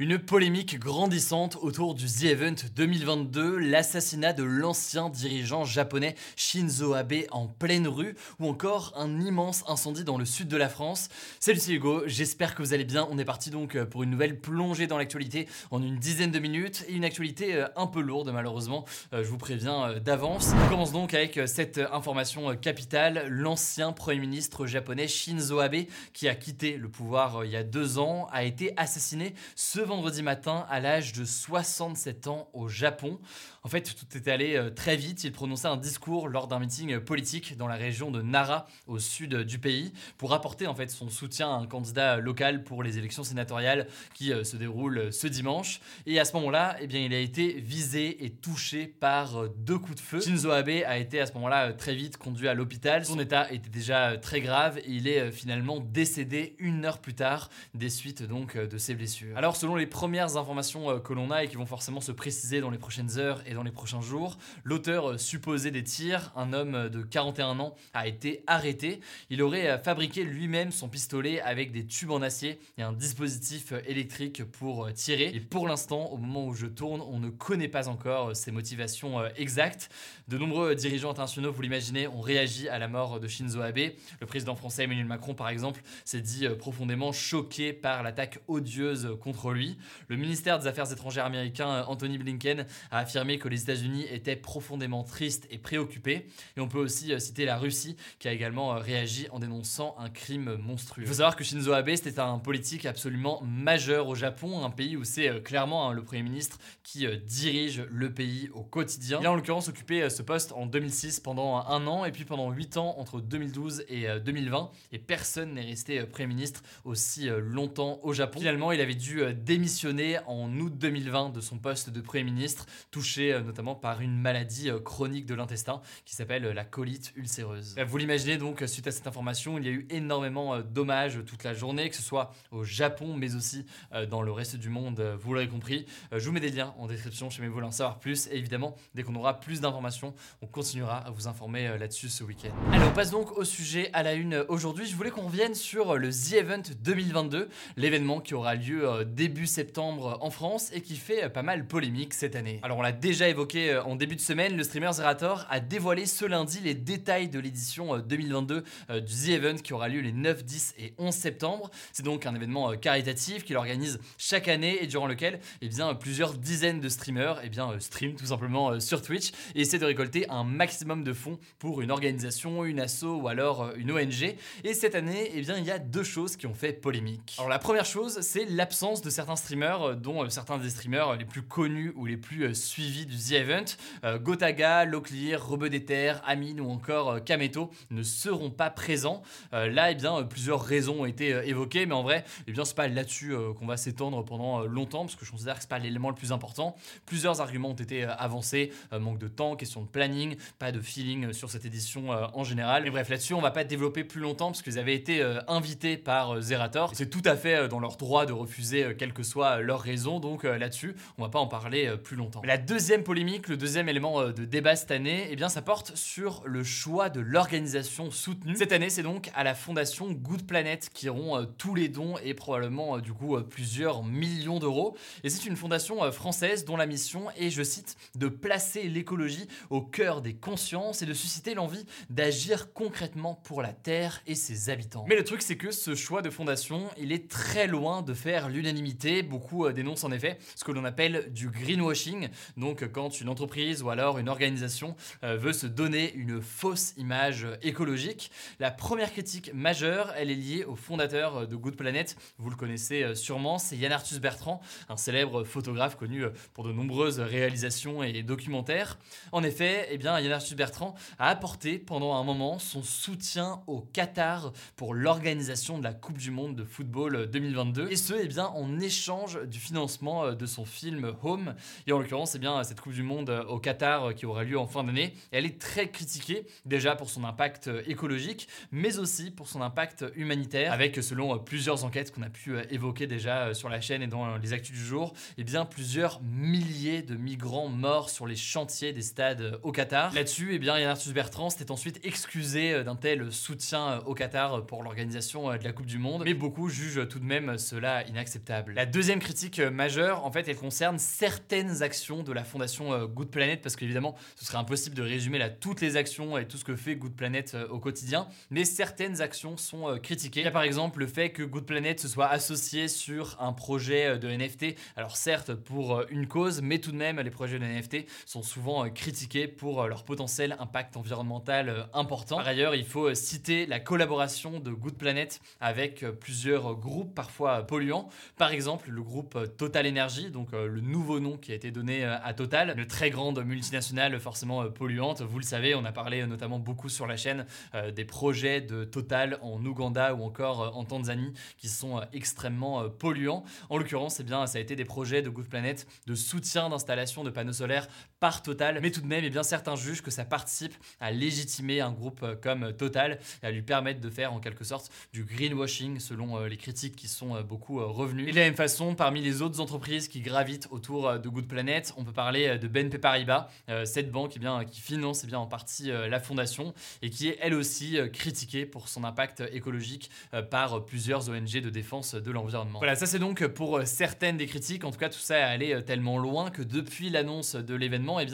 Une polémique grandissante autour du The Event 2022, l'assassinat de l'ancien dirigeant japonais Shinzo Abe en pleine rue, ou encore un immense incendie dans le sud de la France. Salut c'est Hugo, j'espère que vous allez bien. On est parti donc pour une nouvelle plongée dans l'actualité en une dizaine de minutes, et une actualité euh, un peu lourde malheureusement, euh, je vous préviens euh, d'avance. On commence donc avec cette information capitale, l'ancien Premier ministre japonais Shinzo Abe, qui a quitté le pouvoir il y a deux ans, a été assassiné ce vendredi matin à l'âge de 67 ans au Japon. En fait, tout est allé euh, très vite. Il prononçait un discours lors d'un meeting euh, politique dans la région de Nara, au sud euh, du pays, pour apporter en fait son soutien à un candidat local pour les élections sénatoriales qui se déroulent ce dimanche. Et à ce moment-là, eh bien, il a été visé et touché par deux coups de feu. Shinzo Abe a été à ce moment-là très vite conduit à l'hôpital. Son état était déjà très grave il est finalement décédé une heure plus tard des suites donc de ses blessures. Alors selon les premières informations que l'on a et qui vont forcément se préciser dans les prochaines heures et dans les prochains jours. L'auteur euh, supposé des tirs, un homme euh, de 41 ans, a été arrêté. Il aurait euh, fabriqué lui-même son pistolet avec des tubes en acier et un dispositif électrique pour tirer. Et pour l'instant, au moment où je tourne, on ne connaît pas encore ses motivations exactes. De nombreux dirigeants internationaux, vous l'imaginez, ont réagi à la mort de Shinzo Abe. Le président français Emmanuel Macron, par exemple, s'est dit profondément choqué par l'attaque odieuse contre lui. Le ministère des Affaires étrangères américain, Anthony Blinken, a affirmé que les États-Unis étaient profondément tristes et préoccupés. Et on peut aussi euh, citer la Russie qui a également euh, réagi en dénonçant un crime monstrueux. Il faut savoir que Shinzo Abe, c'était un politique absolument majeur au Japon, un pays où c'est euh, clairement hein, le Premier ministre qui dirige le pays au quotidien. Il a en l'occurrence occupé ce poste en 2006 pendant un an et puis pendant 8 ans entre 2012 et 2020. Et personne n'est resté Premier ministre aussi longtemps au Japon. Finalement, il avait dû démissionner en août 2020 de son poste de Premier ministre, touché euh, notamment par une maladie euh, chronique de l'intestin qui s'appelle euh, la colite ulcéreuse. Vous l'imaginez donc, suite à cette information, il y a eu énormément d'hommages toute la journée, que ce soit au Japon, mais aussi dans le reste du monde, vous l'aurez compris. Je vous mets des liens en description mes voulez en savoir plus. Et évidemment, dès qu'on aura plus d'informations, on continuera à vous informer là-dessus ce week-end. Allez, on passe donc au sujet à la une aujourd'hui. Je voulais qu'on revienne sur le The Event 2022, l'événement qui aura lieu début septembre en France et qui fait pas mal polémique cette année. Alors, on l'a déjà évoqué euh, en début de semaine, le streamer Zerator a dévoilé ce lundi les détails de l'édition 2022 euh, euh, du The Event qui aura lieu les 9, 10 et 11 septembre. C'est donc un événement caritatif qu'il organise chaque année et durant lequel eh bien, plusieurs dizaines de streamers eh streament tout simplement sur Twitch et essaient de récolter un maximum de fonds pour une organisation, une asso ou alors une ONG. Et cette année, eh bien, il y a deux choses qui ont fait polémique. Alors la première chose, c'est l'absence de certains streamers, dont certains des streamers les plus connus ou les plus suivis du The Event, euh, Gotaga, Locklear, Rebedether, Amine ou encore euh, Kameto ne seront pas présents. Euh, là, eh bien, plusieurs raisons ont été évoquées, mais en vrai, eh bien, c'est pas là-dessus qu'on va s'étendre pendant longtemps, parce que je considère que c'est pas l'élément le plus important. Plusieurs arguments ont été avancés, manque de temps, question de planning, pas de feeling sur cette édition en général. Et bref, là-dessus, on va pas développer plus longtemps, parce qu'ils avaient été invités par Zerator. C'est tout à fait dans leur droit de refuser quelle que soit leur raison, donc là-dessus, on va pas en parler plus longtemps. la deuxième polémique, le deuxième élément euh, de débat cette année, eh bien, ça porte sur le choix de l'organisation soutenue. Cette année, c'est donc à la fondation Good Planet qui auront euh, tous les dons et probablement euh, du coup plusieurs millions d'euros. Et c'est une fondation française dont la mission est, je cite, de placer l'écologie au cœur des consciences et de susciter l'envie d'agir concrètement pour la Terre et ses habitants. Mais le truc, c'est que ce choix de fondation, il est très loin de faire l'unanimité beaucoup dénoncent en effet ce que l'on appelle du greenwashing, donc quand une entreprise ou alors une organisation veut se donner une fausse image écologique. La première critique majeure, elle est liée au fondateur de Good Planet, vous le connaissez sûrement, c'est Yann Arthus Bertrand, un célèbre photographe connu pour de nombreuses réalisations et documentaires. En effet, eh bien, Yann Arthus Bertrand a apporté pendant un moment son soutien au Qatar pour l'organisation de la Coupe du Monde de football 2022, et ce, eh bien, en échange du financement de son film Home. Et en l'occurrence, eh bien, cette Coupe du Monde au Qatar qui aura lieu en fin d'année, elle est très critiquée, déjà pour son impact écologique, mais aussi pour son impact humanitaire, avec, selon plusieurs enquêtes qu'on a pu évoquer déjà sur la chaîne et dans les actus du jour, eh bien, plusieurs milliers de migrants morts sur les chantiers des stades au Qatar. Là-dessus, eh bien, Yann Arthus Bertrand s'était ensuite excusé d'un tel soutien au Qatar pour l'organisation de la Coupe du Monde, mais beaucoup jugent tout de même cela inacceptable. Deuxième critique majeure, en fait, elle concerne certaines actions de la fondation Good Planet, parce qu'évidemment, ce serait impossible de résumer là toutes les actions et tout ce que fait Good Planet au quotidien, mais certaines actions sont critiquées. Il y a par exemple le fait que Good Planet se soit associé sur un projet de NFT, alors certes pour une cause, mais tout de même, les projets de NFT sont souvent critiqués pour leur potentiel impact environnemental important. Par ailleurs, il faut citer la collaboration de Good Planet avec plusieurs groupes parfois polluants. Par exemple, le groupe Total Energy, donc le nouveau nom qui a été donné à Total, une très grande multinationale forcément polluante. Vous le savez, on a parlé notamment beaucoup sur la chaîne des projets de Total en Ouganda ou encore en Tanzanie qui sont extrêmement polluants. En l'occurrence, eh bien, ça a été des projets de Good Planet de soutien d'installation de panneaux solaires par Total, mais tout de même, eh bien, certains jugent que ça participe à légitimer un groupe comme Total et à lui permettre de faire en quelque sorte du greenwashing selon les critiques qui sont beaucoup revenues. Et la même parmi les autres entreprises qui gravitent autour de Good Planet, on peut parler de BNP Paribas, cette banque eh qui finance eh en partie la fondation et qui est elle aussi critiquée pour son impact écologique par plusieurs ONG de défense de l'environnement. Voilà, ça c'est donc pour certaines des critiques, en tout cas tout ça est allé tellement loin que depuis l'annonce de l'événement, eh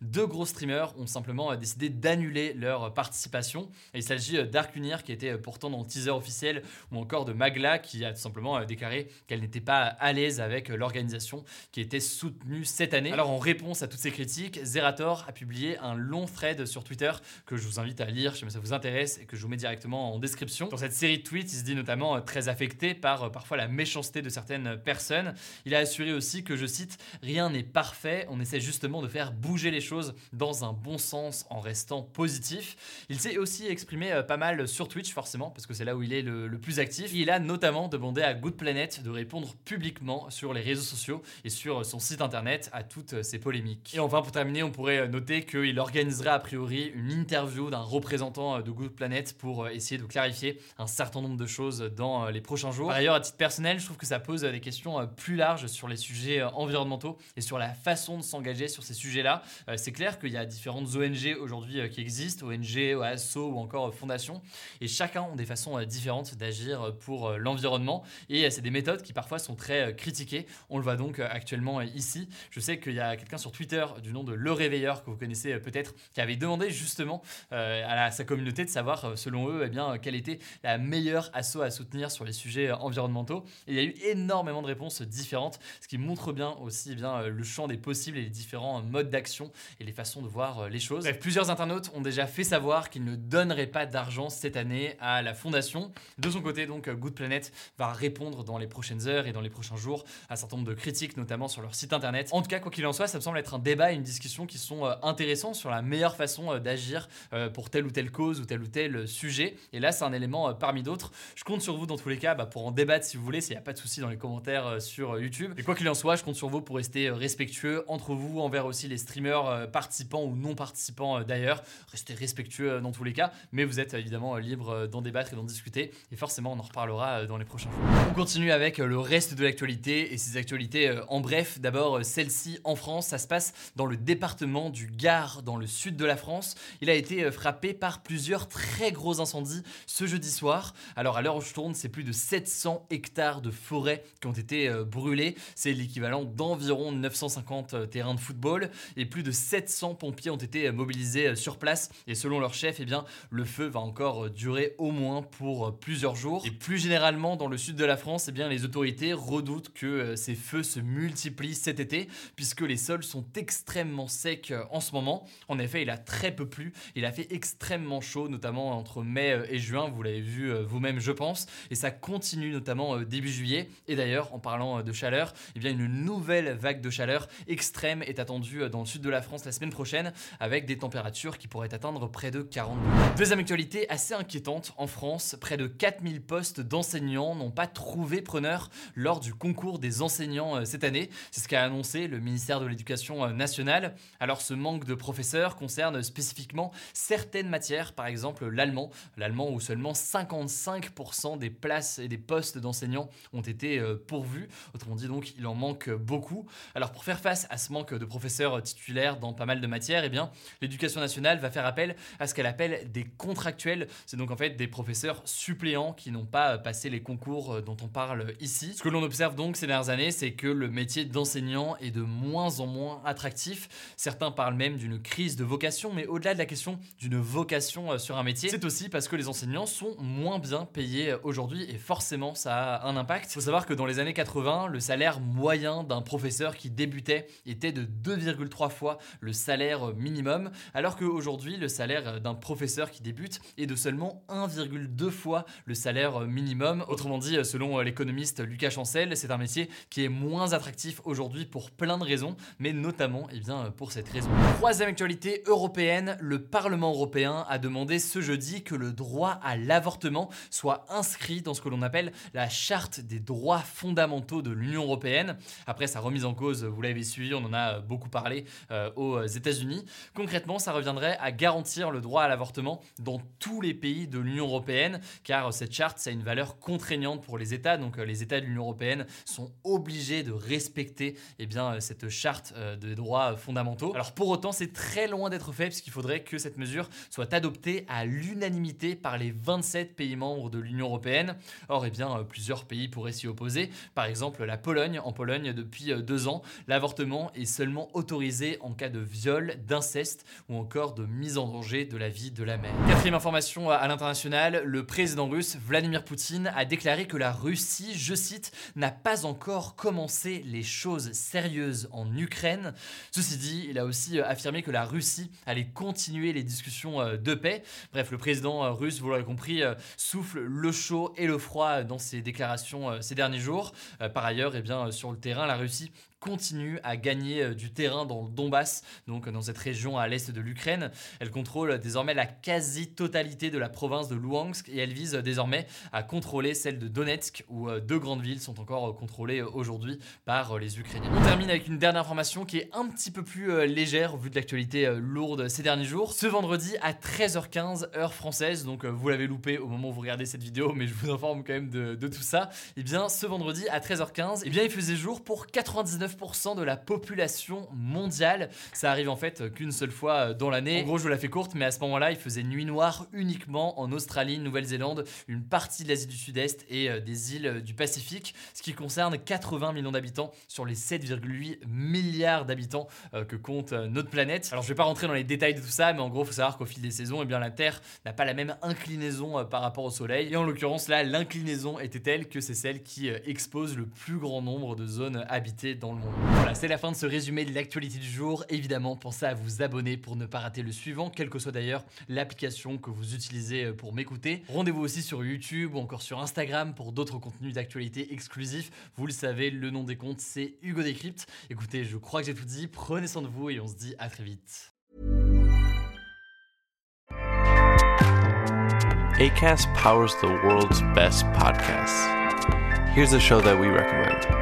deux gros streamers ont simplement décidé d'annuler leur participation. Il s'agit d'Arcunir qui était pourtant dans le teaser officiel ou encore de Magla qui a tout simplement déclaré qu'elle n'était à l'aise avec l'organisation qui était soutenue cette année. Alors en réponse à toutes ces critiques, Zerator a publié un long thread sur Twitter que je vous invite à lire si ça vous intéresse et que je vous mets directement en description. Dans cette série de tweets, il se dit notamment très affecté par parfois la méchanceté de certaines personnes. Il a assuré aussi que, je cite, rien n'est parfait, on essaie justement de faire bouger les choses dans un bon sens en restant positif. Il s'est aussi exprimé pas mal sur Twitch forcément parce que c'est là où il est le, le plus actif. Il a notamment demandé à Good Planet de répondre publiquement sur les réseaux sociaux et sur son site internet à toutes ces polémiques. Et enfin pour terminer, on pourrait noter qu'il organisera a priori une interview d'un représentant de Good Planet pour essayer de clarifier un certain nombre de choses dans les prochains jours. Par ailleurs, à titre personnel, je trouve que ça pose des questions plus larges sur les sujets environnementaux et sur la façon de s'engager sur ces sujets-là. C'est clair qu'il y a différentes ONG aujourd'hui qui existent, ONG, ASSO ou encore fondations, et chacun ont des façons différentes d'agir pour l'environnement et c'est des méthodes qui parfois sont très critiquées. On le voit donc actuellement ici. Je sais qu'il y a quelqu'un sur Twitter du nom de Le Réveilleur que vous connaissez peut-être qui avait demandé justement à, sa communauté de savoir selon eux eh bien, quelle était la meilleure asso à soutenir sur les sujets environnementaux. Et il y a eu énormément de réponses différentes, ce qui montre bien aussi eh bien, le champ des possibles et les différents modes d'action et les façons de voir les choses. Bref, plusieurs internautes ont déjà fait savoir qu'ils ne donneraient pas d'argent cette année à la fondation. De son côté, donc, Good Planet va répondre dans les prochaines heures et dans les prochains jours un certain nombre de critiques, notamment sur leur site internet. En tout cas, quoi qu'il en soit, ça me semble être un débat et une discussion qui sont intéressants sur la meilleure façon d'agir pour telle ou telle cause ou tel ou tel sujet. Et là, c'est un élément parmi d'autres. Je compte sur vous dans tous les cas bah, pour en débattre si vous voulez, s'il n'y a pas de souci dans les commentaires sur YouTube. Et quoi qu'il en soit, je compte sur vous pour rester respectueux entre vous, envers aussi les streamers participants ou non participants d'ailleurs. Restez respectueux dans tous les cas, mais vous êtes évidemment libre d'en débattre et d'en discuter. Et forcément, on en reparlera dans les prochains jours. On continue avec le reste de l'actualité et ces actualités en bref. D'abord, celle-ci en France, ça se passe dans le département du Gard, dans le sud de la France. Il a été frappé par plusieurs très gros incendies ce jeudi soir. Alors à l'heure où je tourne, c'est plus de 700 hectares de forêt qui ont été brûlés. C'est l'équivalent d'environ 950 terrains de football et plus de 700 pompiers ont été mobilisés sur place. Et selon leur chef, eh bien, le feu va encore durer au moins pour plusieurs jours. Et plus généralement, dans le sud de la France, eh bien, les autorités redoutent que ces feux se multiplient cet été, puisque les sols sont extrêmement secs en ce moment. En effet, il a très peu plu, il a fait extrêmement chaud, notamment entre mai et juin, vous l'avez vu vous-même je pense, et ça continue notamment début juillet. Et d'ailleurs, en parlant de chaleur, eh bien une nouvelle vague de chaleur extrême est attendue dans le sud de la France la semaine prochaine, avec des températures qui pourraient atteindre près de 40 degrés. Deuxième actualité assez inquiétante, en France, près de 4000 postes d'enseignants n'ont pas trouvé preneur lors du concours des enseignants cette année. C'est ce qu'a annoncé le ministère de l'Éducation nationale. Alors ce manque de professeurs concerne spécifiquement certaines matières, par exemple l'allemand, l'allemand où seulement 55% des places et des postes d'enseignants ont été euh, pourvus. Autrement dit donc, il en manque beaucoup. Alors pour faire face à ce manque de professeurs titulaires dans pas mal de matières, eh bien l'éducation nationale va faire appel à ce qu'elle appelle des contractuels. C'est donc en fait des professeurs suppléants qui n'ont pas passé les concours euh, dont on parle ici. Ce que l'on observe donc ces dernières années, c'est que le métier d'enseignant est de moins en moins attractif. Certains parlent même d'une crise de vocation, mais au-delà de la question d'une vocation euh, sur un métier, c'est aussi parce que les enseignants sont moins bien payés aujourd'hui et forcément ça a un impact. Il faut savoir que dans les années 80, le salaire moyen d'un professeur qui débutait était de 2,3 fois le salaire minimum, alors qu'aujourd'hui le salaire d'un professeur qui débute est de seulement 1,2 fois le salaire minimum. Autrement dit, selon l'économiste Lucas Chancel, c'est un métier qui est moins attractif aujourd'hui pour plein de raisons, mais notamment eh bien, pour cette raison. Troisième actualité européenne, le Parlement européen a demandé ce jeudi que le droit à l'avortement soit inscrit dans ce que l'on appelle la charte des droits fondamentaux de l'Union européenne. Après sa remise en cause, vous l'avez suivi, on en a beaucoup parlé euh, aux États-Unis. Concrètement, ça reviendrait à garantir le droit à l'avortement dans tous les pays de l'Union européenne, car cette charte, a une valeur contraignante pour les États. Donc euh, les États de l'Union européenne sont obligés de respecter eh bien, cette charte euh, de droits fondamentaux. Alors pour autant, c'est très loin d'être fait, puisqu'il faudrait que cette mesure soit adoptée à l'unanimité par les 27 pays membres de l'Union européenne. Or, eh bien, plusieurs pays pourraient s'y opposer. Par exemple, la Pologne. En Pologne, depuis euh, deux ans, l'avortement est seulement autorisé en cas de viol, d'inceste ou encore de mise en danger de la vie de la mère. Quatrième information à l'international, le président russe Vladimir Poutine a déclaré que la Russie, je cite, n'a pas encore commencé les choses sérieuses en Ukraine. Ceci dit, il a aussi euh, affirmé que la Russie allait continuer les discussions euh, de paix. Bref, le président russe, vous l'aurez compris, souffle le chaud et le froid dans ses déclarations ces derniers jours. Euh, par ailleurs, eh bien, sur le terrain, la Russie continue à gagner euh, du terrain dans le Donbass, donc dans cette région à l'est de l'Ukraine. Elle contrôle désormais la quasi-totalité de la province de Luhansk et elle vise désormais à contrôler celle de Donetsk, où euh, deux grandes villes sont encore euh, contrôlées aujourd'hui par les Ukrainiens. On termine avec une dernière information qui est un petit peu plus légère vu de l'actualité lourde ces derniers jours. Ce vendredi à 13h15 heure française, donc vous l'avez loupé au moment où vous regardez cette vidéo, mais je vous informe quand même de, de tout ça. Et eh bien ce vendredi à 13h15, et eh bien il faisait jour pour 99 de la population mondiale. Ça arrive en fait qu'une seule fois euh, dans l'année. En gros, je vous la fais courte, mais à ce moment-là, il faisait nuit noire uniquement en Australie, Nouvelle-Zélande, une partie de l'Asie du Sud-Est et euh, des îles euh, du Pacifique, ce qui concerne 80 millions d'habitants sur les 7,8 milliards d'habitants que compte notre planète. Alors, je vais pas rentrer dans les détails de tout ça, mais en gros, il faut savoir qu'au fil des saisons, eh bien, la Terre n'a pas la même inclinaison par rapport au Soleil. Et en l'occurrence, là, l'inclinaison était telle que c'est celle qui expose le plus grand nombre de zones habitées dans le Voilà, c'est la fin de ce résumé de l'actualité du jour. Évidemment, pensez à vous abonner pour ne pas rater le suivant, quelle que soit d'ailleurs l'application que vous utilisez euh, pour m'écouter. Rendez-vous aussi sur YouTube ou encore sur Instagram pour d'autres contenus d'actualité exclusifs. Vous le savez, le nom des comptes, c'est Hugo Décrypte. Écoutez, je crois que j'ai tout dit. Prenez soin de vous et on se dit à très vite. ACAST powers the world's best podcasts. Here's a show that we recommend.